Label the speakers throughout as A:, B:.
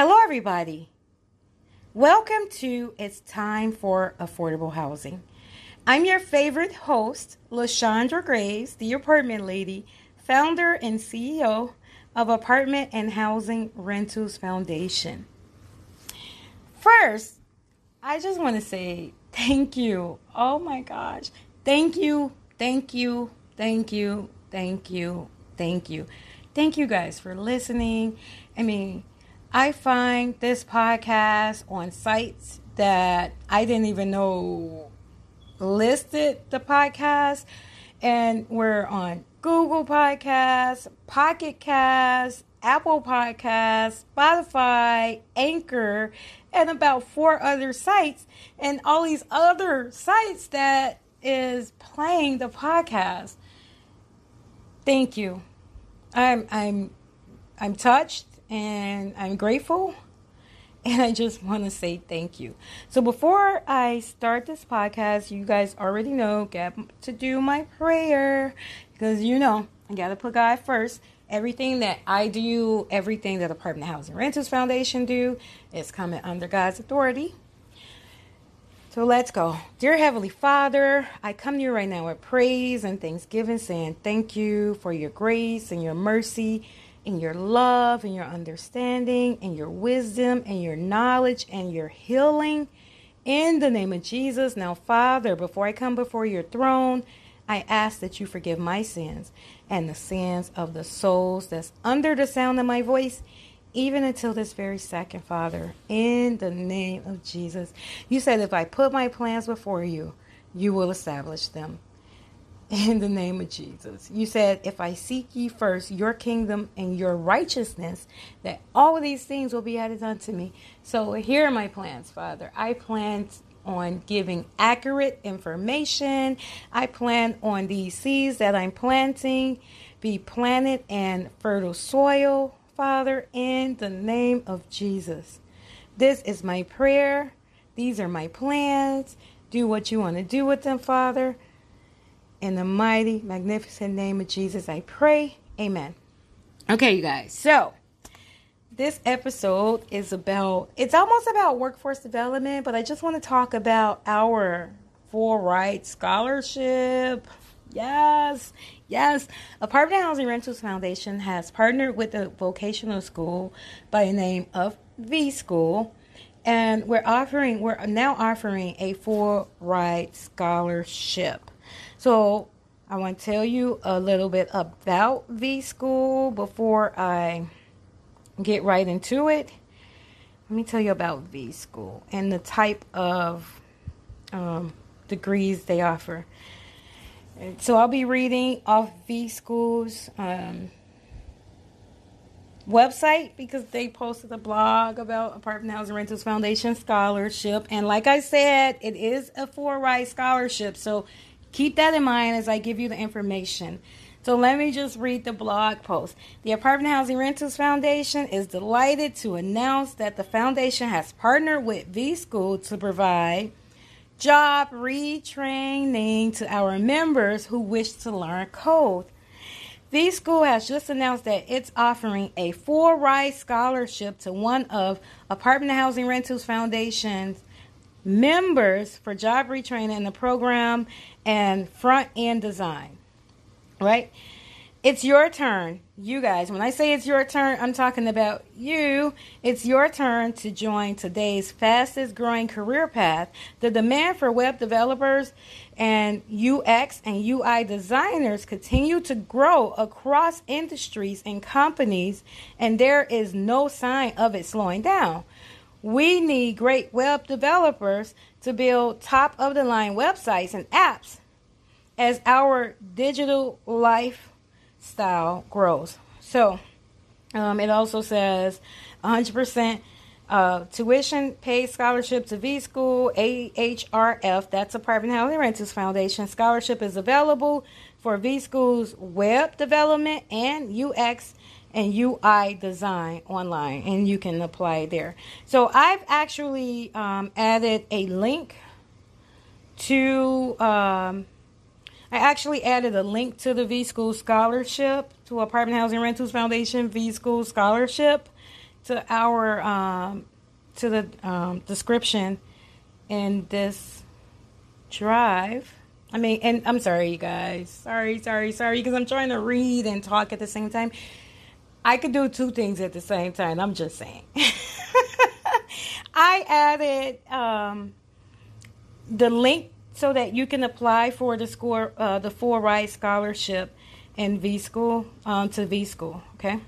A: Hello, everybody. Welcome to It's Time for Affordable Housing. I'm your favorite host, LaShondra Graves, the apartment lady, founder and CEO of Apartment and Housing Rentals Foundation. First, I just want to say thank you. Oh my gosh. Thank you, thank you, thank you, thank you, thank you. Thank you guys for listening. I mean, I find this podcast on sites that I didn't even know listed the podcast. And we're on Google Podcasts, Pocket Casts, Apple Podcasts, Spotify, Anchor, and about four other sites, and all these other sites that is playing the podcast. Thank you. I'm I'm I'm touched and I'm grateful. And I just want to say thank you. So before I start this podcast, you guys already know, get to do my prayer because you know I got to put God first. Everything that I do, everything that Apartment Housing Rentals Foundation do, is coming under God's authority. So let's go. Dear Heavenly Father, I come to you right now with praise and thanksgiving, saying thank you for your grace and your mercy and your love and your understanding and your wisdom and your knowledge and your healing. In the name of Jesus. Now, Father, before I come before your throne, I ask that you forgive my sins and the sins of the souls that's under the sound of my voice, even until this very second, Father, in the name of Jesus. You said, if I put my plans before you, you will establish them in the name of Jesus. You said, If I seek ye first your kingdom and your righteousness, that all of these things will be added unto me. So here are my plans, Father. I plan on giving accurate information. I plan on these seeds that I'm planting be planted in fertile soil, Father, in the name of Jesus. This is my prayer. These are my plans. Do what you want to do with them, Father. In the mighty, magnificent name of Jesus, I pray. Amen. Okay, you guys. So, this episode is about, it's almost about workforce development, but I just want to talk about our Full right Scholarship. Yes, yes. Apartment Housing Rentals Foundation has partnered with a vocational school by the name of V School. And we're offering, we're now offering a full ride scholarship. So I want to tell you a little bit about V School before I get right into it. Let me tell you about V School and the type of um, degrees they offer. So I'll be reading off V School's um, website because they posted a blog about Apartment Housing Rentals Foundation scholarship. And like I said, it is a four ride scholarship. So Keep that in mind as I give you the information. So let me just read the blog post. The Apartment Housing Rentals Foundation is delighted to announce that the foundation has partnered with V School to provide job retraining to our members who wish to learn code. V School has just announced that it's offering a full ride scholarship to one of Apartment Housing Rentals Foundation's members for job retraining in the program and front end design. Right? It's your turn, you guys. When I say it's your turn, I'm talking about you. It's your turn to join today's fastest growing career path. The demand for web developers and UX and UI designers continue to grow across industries and companies, and there is no sign of it slowing down. We need great web developers to build top of the line websites and apps as our digital lifestyle grows. So um, it also says 100% uh, tuition paid scholarship to V School AHRF. That's Apartment Housing Rentals Foundation. Scholarship is available for V School's web development and UX and UI design online, and you can apply there. So I've actually um, added a link to. Um, I actually added a link to the V School Scholarship to Apartment Housing Rentals Foundation V School Scholarship to our um, to the um, description in this drive. I mean, and I'm sorry, you guys. Sorry, sorry, sorry, because I'm trying to read and talk at the same time. I could do two things at the same time. I'm just saying. I added um, the link so that you can apply for the score, uh, the full ride scholarship in V School um, to V School. Okay.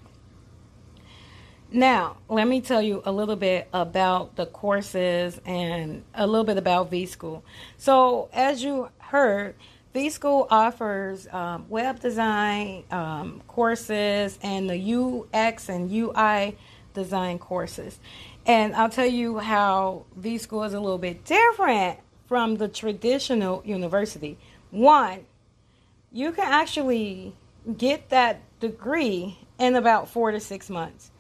A: Now, let me tell you a little bit about the courses and a little bit about V School. So, as you heard, V School offers um, web design um, courses and the UX and UI design courses. And I'll tell you how V School is a little bit different from the traditional university. One, you can actually get that degree in about four to six months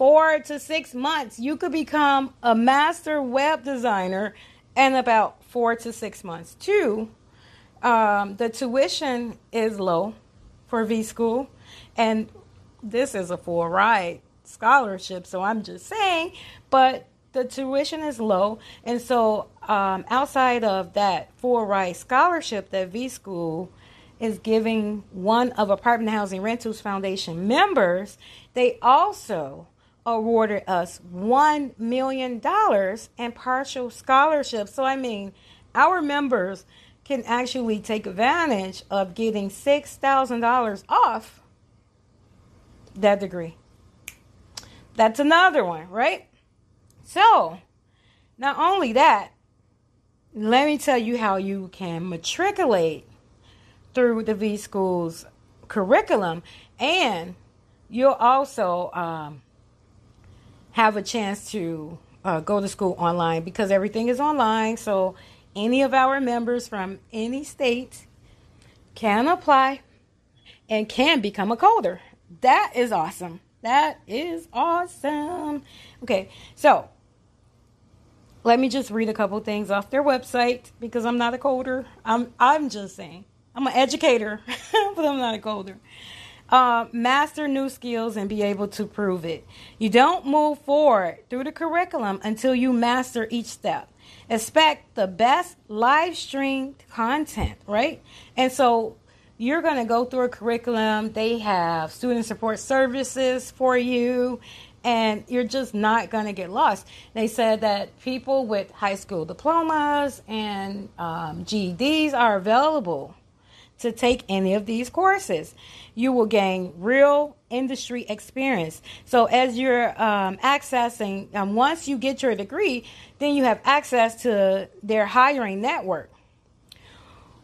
A: four to six months, you could become a master web designer in about four to six months. Two, um, the tuition is low for V School, and this is a full ride scholarship, so I'm just saying, but the tuition is low, and so um, outside of that full ride scholarship that V School is giving one of Apartment Housing Rentals Foundation members, they also awarded us $1 million in partial scholarships. So, I mean, our members can actually take advantage of getting $6,000 off that degree. That's another one, right? So, not only that, let me tell you how you can matriculate through the V School's curriculum, and you'll also um, have a chance to uh, go to school online because everything is online. So any of our members from any state can apply and can become a coder. That is awesome. That is awesome. Okay, so let me just read a couple things off their website because I'm not a coder. I'm I'm just saying I'm an educator, but I'm not a coder uh, master new skills and be able to prove it. You don't move forward through the curriculum until you master each step. Expect the best live streamed content, right? And so you're going to go through a curriculum. They have student support services for you, and you're just not going to get lost. They said that people with high school diplomas and um, GEDs are available to take any of these courses. You will gain real industry experience. So, as you're um, accessing, um, once you get your degree, then you have access to their hiring network.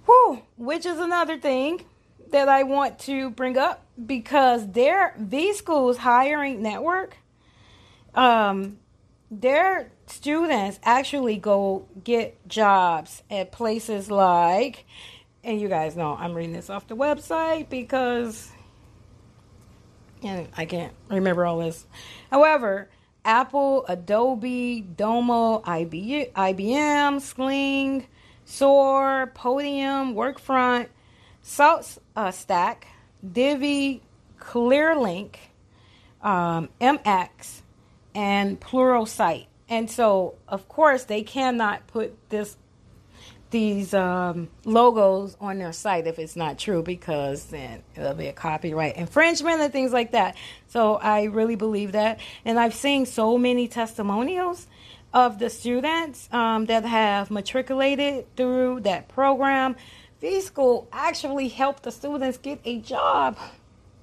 A: Whew, which is another thing that I want to bring up because their V Schools hiring network, um, their students actually go get jobs at places like and you guys know I'm reading this off the website because and I can't remember all this. However, Apple, Adobe, Domo, IBM, Sling, SOAR, Podium, Workfront, Salt uh, Stack, Divvy, ClearLink, um, MX, and Pluralsight. And so, of course, they cannot put this these um, logos on their site if it's not true because then it'll be a copyright infringement and things like that. So I really believe that. And I've seen so many testimonials of the students um, that have matriculated through that program. V School actually helped the students get a job.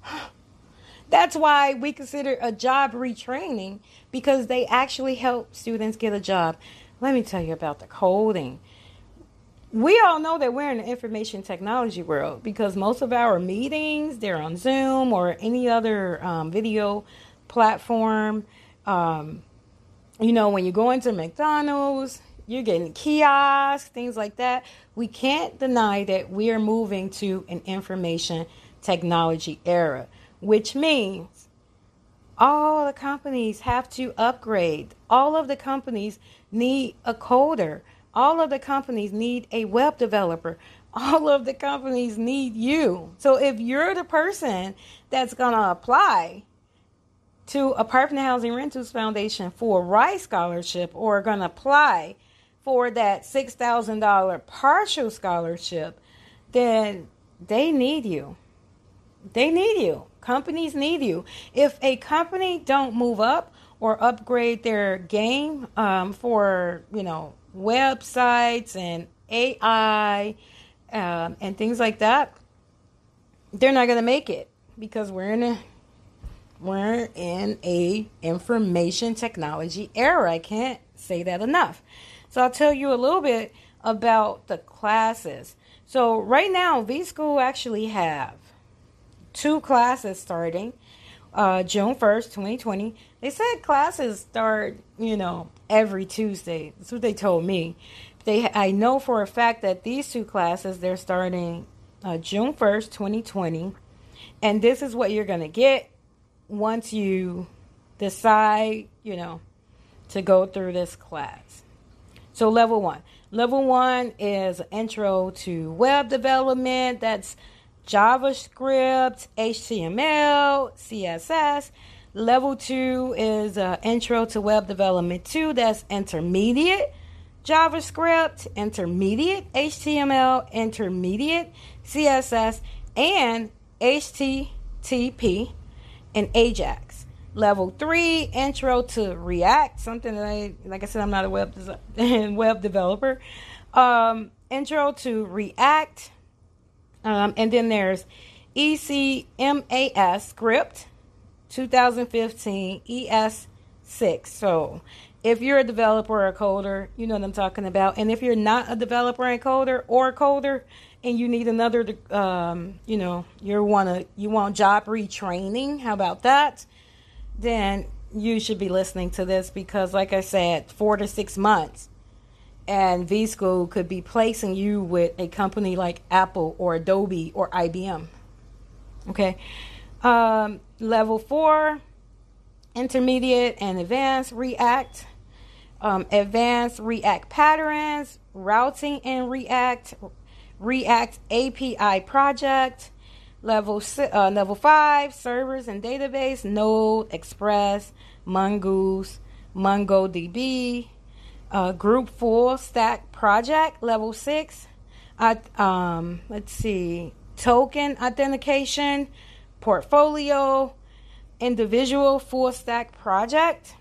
A: That's why we consider a job retraining because they actually help students get a job. Let me tell you about the coding we all know that we're in the information technology world because most of our meetings they're on zoom or any other um, video platform. Um, you know when you go into mcdonald's you're getting kiosks things like that. We can't deny that we are moving to an information technology era which means all the companies have to upgrade. All of the companies need a coder all of the companies need a web developer. All of the companies need you. So if you're the person that's going to apply, to Apartment Housing Rentals Foundation for a RISE scholarship or going to apply for that $6,000 partial scholarship, then they need you. They need you. Companies need you. If a company don't move up or upgrade their game um, for, you know, websites and AI um, and things like that, they're not going to make it because we're in a we're in a information technology era. I can't say that enough. So I'll tell you a little bit about the classes. So right now, V School actually have two classes starting uh, June 1st, 2020. They said classes start, you know, every Tuesday. That's what they told me. They, I know for a fact that these two classes, they're starting uh, June 1st, 2020. And this is what you're going to get once you decide, you know, to go through this class. So, level one. Level one is intro to web development. That's JavaScript, HTML, CSS. Level two is uh, intro to web development two. That's intermediate JavaScript, intermediate HTML, intermediate CSS, and HTTP and Ajax. Level three, intro to React, something that I, like I said, I'm not a web web developer. Um, intro to React, um, and then there's ECMAScript 2015 ES6. So if you're a developer or a coder, you know what I'm talking about. And if you're not a developer and coder or a coder, and you need another, um, you know, you want you want job retraining. How about that? Then you should be listening to this because, like I said, four to six months, and V School could be placing you with a company like Apple or Adobe or IBM. Okay, um, level four, intermediate and advanced React. Um, advanced React patterns, routing in React, React API project. Level uh, level five servers and database Node, Express, Mongoose, MongoDB. Group full stack project level six. Uh, um, let's see, token authentication, portfolio, individual full stack project,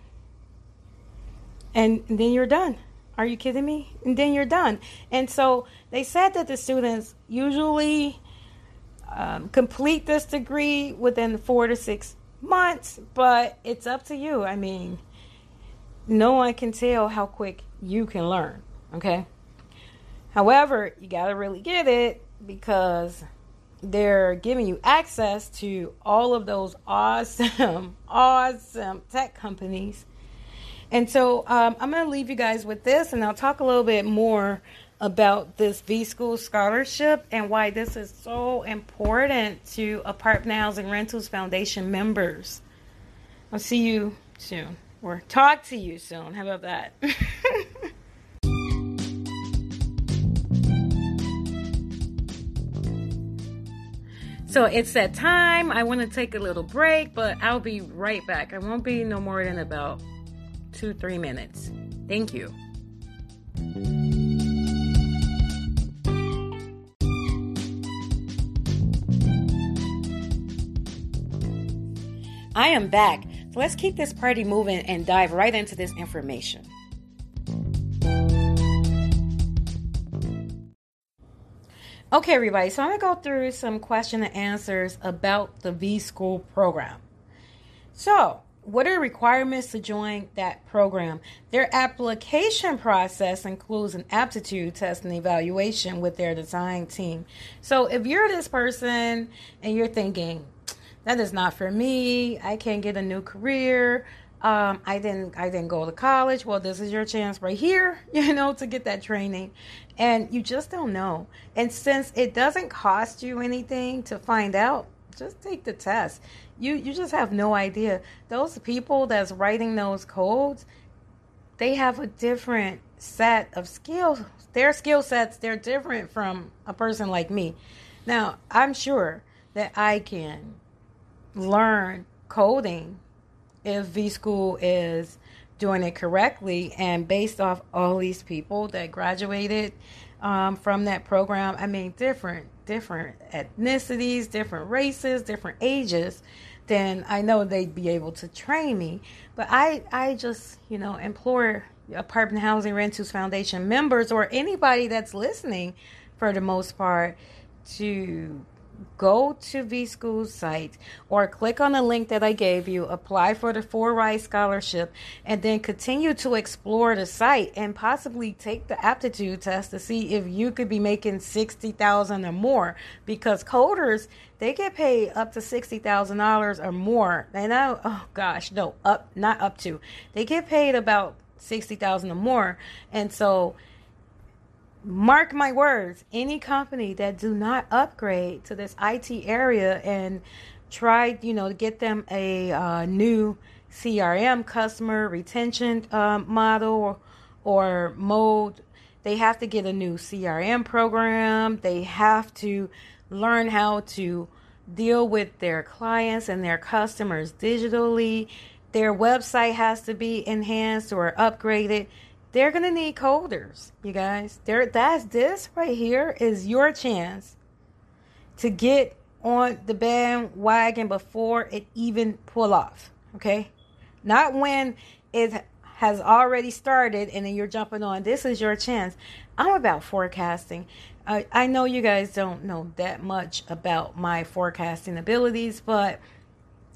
A: and then you're done. Are you kidding me? And then you're done. And so they said that the students usually um, complete this degree within four to six months, but it's up to you. I mean, no one can tell how quick you can learn, okay? However, you got to really get it because they're giving you access to all of those awesome, awesome tech companies and so um, I'm going to leave you guys with this, and I'll talk a little bit more about this V School scholarship and why this is so important to Apartment Housing Rentals Foundation members. I'll see you soon, or talk to you soon. How about that? So it's that time. I want to take a little break, but I'll be right back. I won't be no more than about two, three minutes. Thank you. I am back. So let's keep this party moving and dive right into this information. Okay, everybody, so I'm to go through some question and answers about the V School program. So, what are requirements to join that program? Their application process includes an aptitude test and evaluation with their design team. So if you're this person and you're thinking, that is not for me, I can't get a new career, um, I didn't I didn't go to college. Well, this is your chance right here, you know, to get that training. And you just don't know. And since it doesn't cost you anything to find out, just take the test. You you just have no idea. Those people that's writing those codes, they have a different set of skills. Their skill sets they're different from a person like me. Now, I'm sure that I can learn coding if V School is doing it correctly and based off all these people that graduated um, from that program. I mean, different different ethnicities, different races, different ages. Then I know they'd be able to train me. But I I just you know implore Apartment Housing Rentals Foundation members or anybody that's listening, for the most part, to go to V School's site or click on the link that I gave you, apply for the Four Rise Scholarship, and then continue to explore the site and possibly take the aptitude test to see if you could be making sixty thousand or more. Because coders they get paid up to sixty thousand dollars or more. And I oh gosh, no, up not up to. They get paid about sixty thousand or more. And so mark my words any company that do not upgrade to this IT area and try you know to get them a uh, new CRM customer retention um, model or, or mode they have to get a new CRM program. They have to learn how to deal with their clients and their customers digitally. Their website has to be enhanced or upgraded they're gonna need coders, you guys. There, that's this right here is your chance to get on the bandwagon before it even pull off. Okay, not when it has already started and then you're jumping on. This is your chance. I'm about forecasting. I, I know you guys don't know that much about my forecasting abilities, but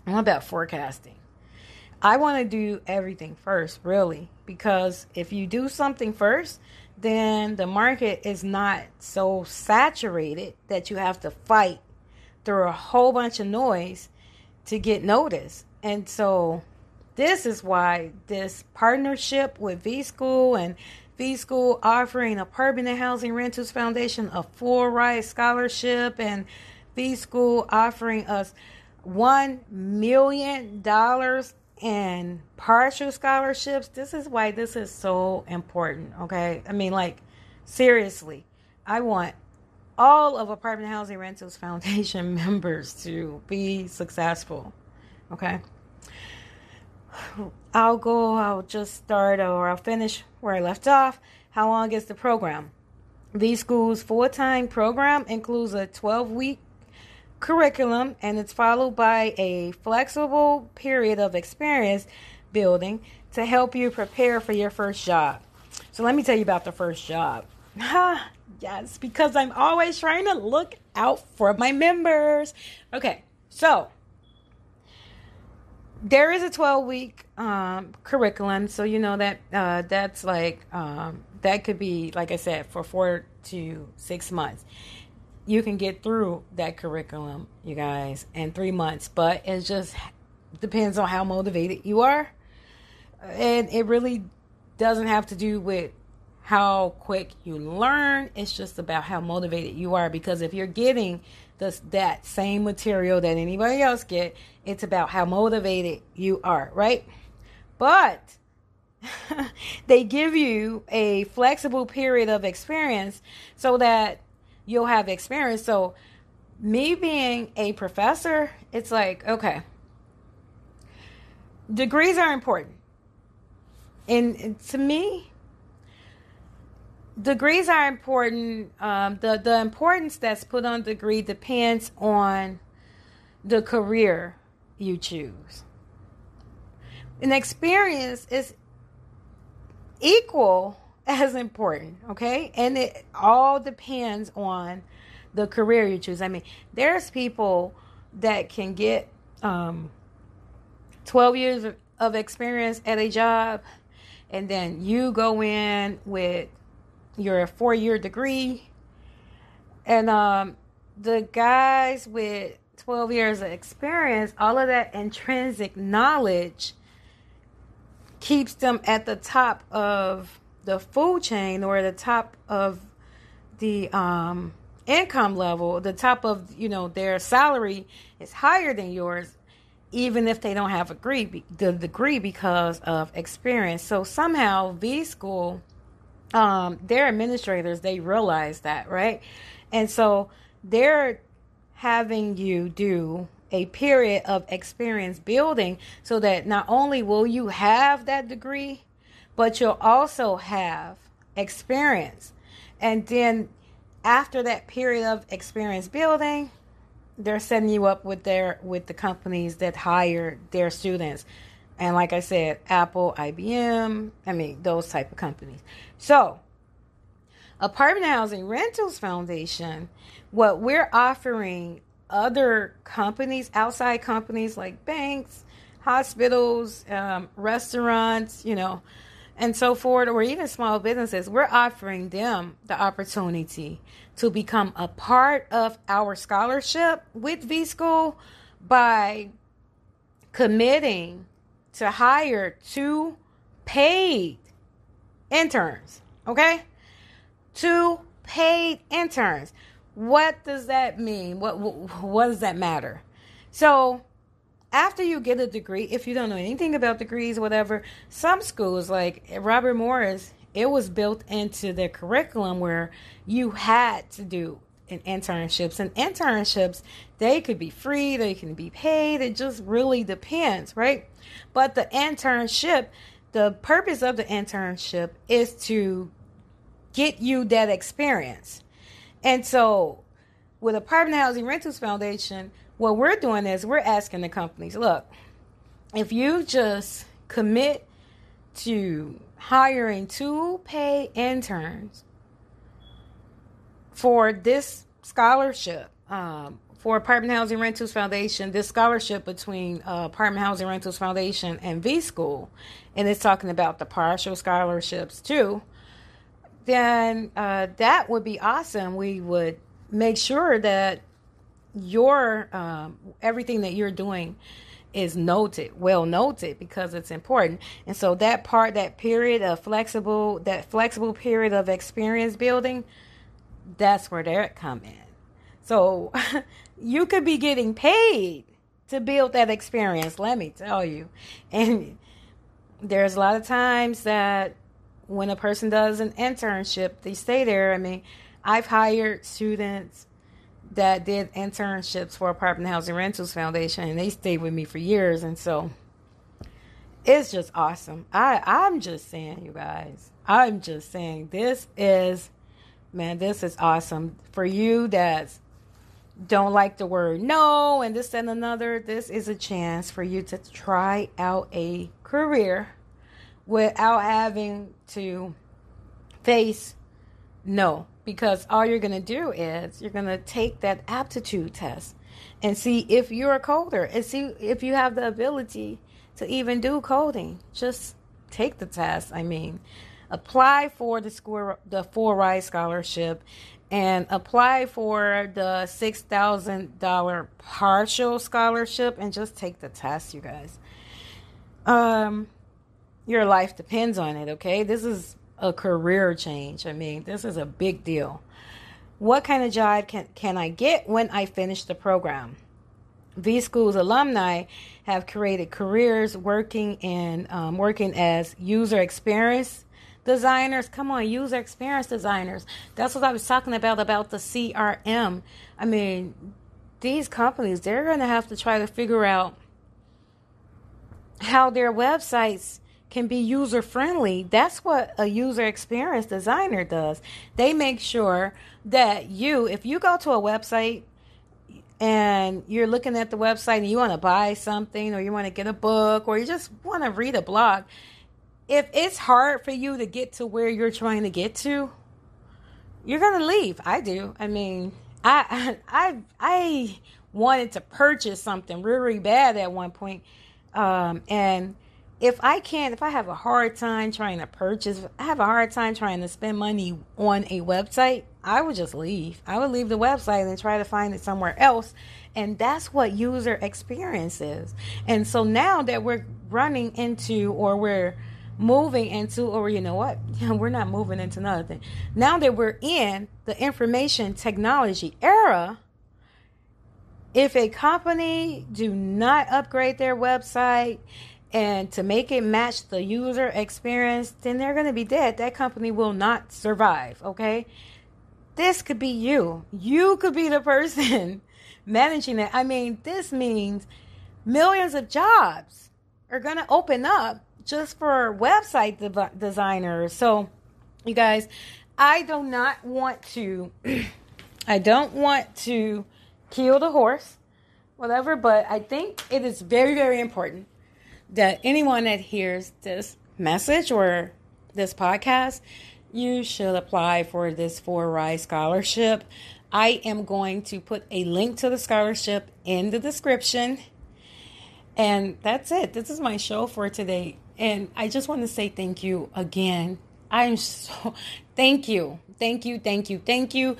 A: I'm about forecasting. I want to do everything first, really, because if you do something first, then the market is not so saturated that you have to fight through a whole bunch of noise to get noticed. And so this is why this partnership with V School and V School offering Apartment Housing Rentals Foundation a full ride scholarship and V School offering us $1 million and partial scholarships. This is why this is so important, okay? I mean, like, seriously, I want all of Apartment Housing Rentals Foundation members to be successful, okay? I'll go, I'll just start or I'll finish where I left off. How long is the program? V School's full time program includes a 12 week curriculum and it's followed by a flexible period of experience building to help you prepare for your first job. So let me tell you about the first job. yes, because I'm always trying to look out for my members. Okay, so there is a 12 week um, curriculum, so you know that uh, that's like um, that could be like I said for four to six months you can get through that curriculum, you guys, in three months. But it just depends on how motivated you are. And it really doesn't have to do with how quick you learn. It's just about how motivated you are. Because if you're getting that same material that anybody else get, it's about how motivated you are, right? But they give you a flexible period of experience so that you'll have experience. So, me being a professor, it's like, okay, degrees are important. And to me, degrees are important. Um, the, the importance that's put on degree depends on the career you choose. An experience is equal as important, okay? And it all depends on the career you choose. I mean, there's people that can get um, 12 years of, of experience at a job, and then you go in with your four year degree, and um, the guys with 12 years of experience, all of that intrinsic knowledge keeps them at the top of the food chain or the top of the um, income level, the top of you know their salary is higher than yours, even if they don't have a degree, the degree because of experience. So somehow V School, um, their administrators they realize that right, and so they're having you do a period of experience building so that not only will you have that degree, but you'll also have experience. And then after that period of experience building, they're setting you up with their with the companies that hire their students. And like I said, Apple, IBM, I mean those type of companies. So, Apartment Housing Rentals Foundation, what we're offering other companies, outside companies like banks, hospitals, um, restaurants, you know, and so forth, or even small businesses, we're offering them the opportunity to become a part of our scholarship with V School by committing to hire two paid interns. Okay? Two paid interns. What does that mean? What, what, what does that matter? So, after you get a degree, if you don't know anything about degrees, whatever, some schools like Robert Morris, it was built into their curriculum where you had to do internships and internships they could be free they can be paid it just really depends right? But the internship the purpose of the internship is to get you that experience. And so with apartment housing rentals foundation what we're doing is we're asking the companies look, if you just commit to hiring two paid interns for this scholarship um, for Apartment Housing Rentals Foundation, this scholarship between uh, Apartment Housing Rentals Foundation and V School, and it's talking about the partial scholarships too, then uh, that would be awesome. We would make sure that your um, everything that you're doing is noted, well noted because it's important. And so that part, that period of flexible, that flexible period of experience building, that's where they come in. So you could be getting paid to build that experience, let me tell you. And there's a lot of times that when a person does an internship, they stay there. I mean, I've hired students that did internships for Apartment Housing Rentals Foundation, and they stayed with me for years. And so it's just awesome. I I'm just saying, you guys. I'm just saying this is, man, this is awesome for you that don't like the word no and this and another. This is a chance for you to try out a career without having to face no because all you're going to do is you're going to take that aptitude test and see if you're a coder and see if you have the ability to even do coding. Just take the test. I mean, apply for the school, the Full Ride Scholarship and apply for the $6,000 partial scholarship and just take the test, you guys. Um, your life depends on it, okay? This is a career change. I mean, this is a big deal. What kind of job can, can I get when I finish the program? V School's alumni have created careers working in um, working as user experience designers. Come on, user experience designers. That's what I was talking about about the CRM. I mean, these companies they're going to have to try to figure out how their websites can be user friendly. That's what a user experience designer does. They make sure that you, if you go to a website and you're looking at the website and you want to buy something or you want to get a book or you just want to read a blog, if it's hard for you to get to where you're trying to get to, you're going to leave. I do. I mean, I I I wanted to purchase something really bad at one point, um, and if I can't, if I have a hard time trying to purchase, I have a hard time trying to spend money on a website, I would just leave. I would leave the website and try to find it somewhere else. And that's what user experience is. And so now that we're running into or we're moving into, or you know what, we're not moving into nothing. Now that we're in the information technology era, if a company do not upgrade their website, and to make it match the user experience, then they're going to be dead. That company will not survive, okay? This could be you. You could be the person managing it. I mean, this means millions of jobs are going to open up just for website de- designers. So, you guys, I do not want to, I don't want to kill the horse, whatever, but I think it is very, very important that anyone that hears this message or this podcast, you should apply for this For Rise scholarship. I am going to put a link to the scholarship in the description. And that's it. This is my show for today. And I just want to say thank you again. I'm so, thank you. Thank you. Thank you. Thank you.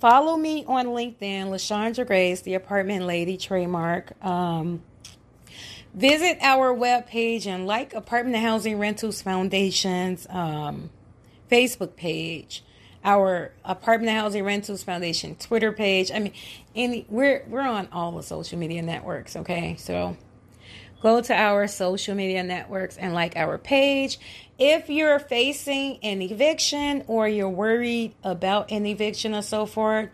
A: Follow me on LinkedIn, LaShondra Grace, the apartment lady trademark. Um, visit our webpage and like Apartment Housing Rentals Foundation's um, Facebook page, our Apartment Housing Rentals Foundation Twitter page. I mean, any we're we're on all the social media networks. Okay, so go to our social media networks and like our page. If you're facing an eviction or you're worried about an eviction or so forth,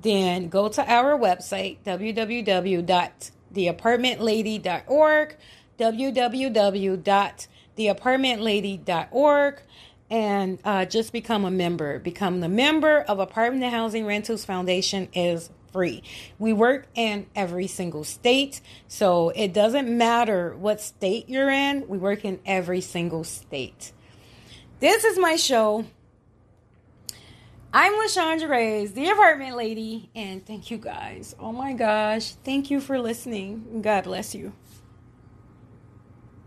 A: then go to our website www.theapartmentlady.org www.theapartmentlady.org and uh, just become a member. Become the member of Apartment Housing Rentals Foundation is free. We work in every single state, so it doesn't matter what state you're in. We work in every single state. This is my show. I'm LaShondra Reyes, the apartment lady, and thank you guys. Oh my gosh, thank you for listening. God bless you.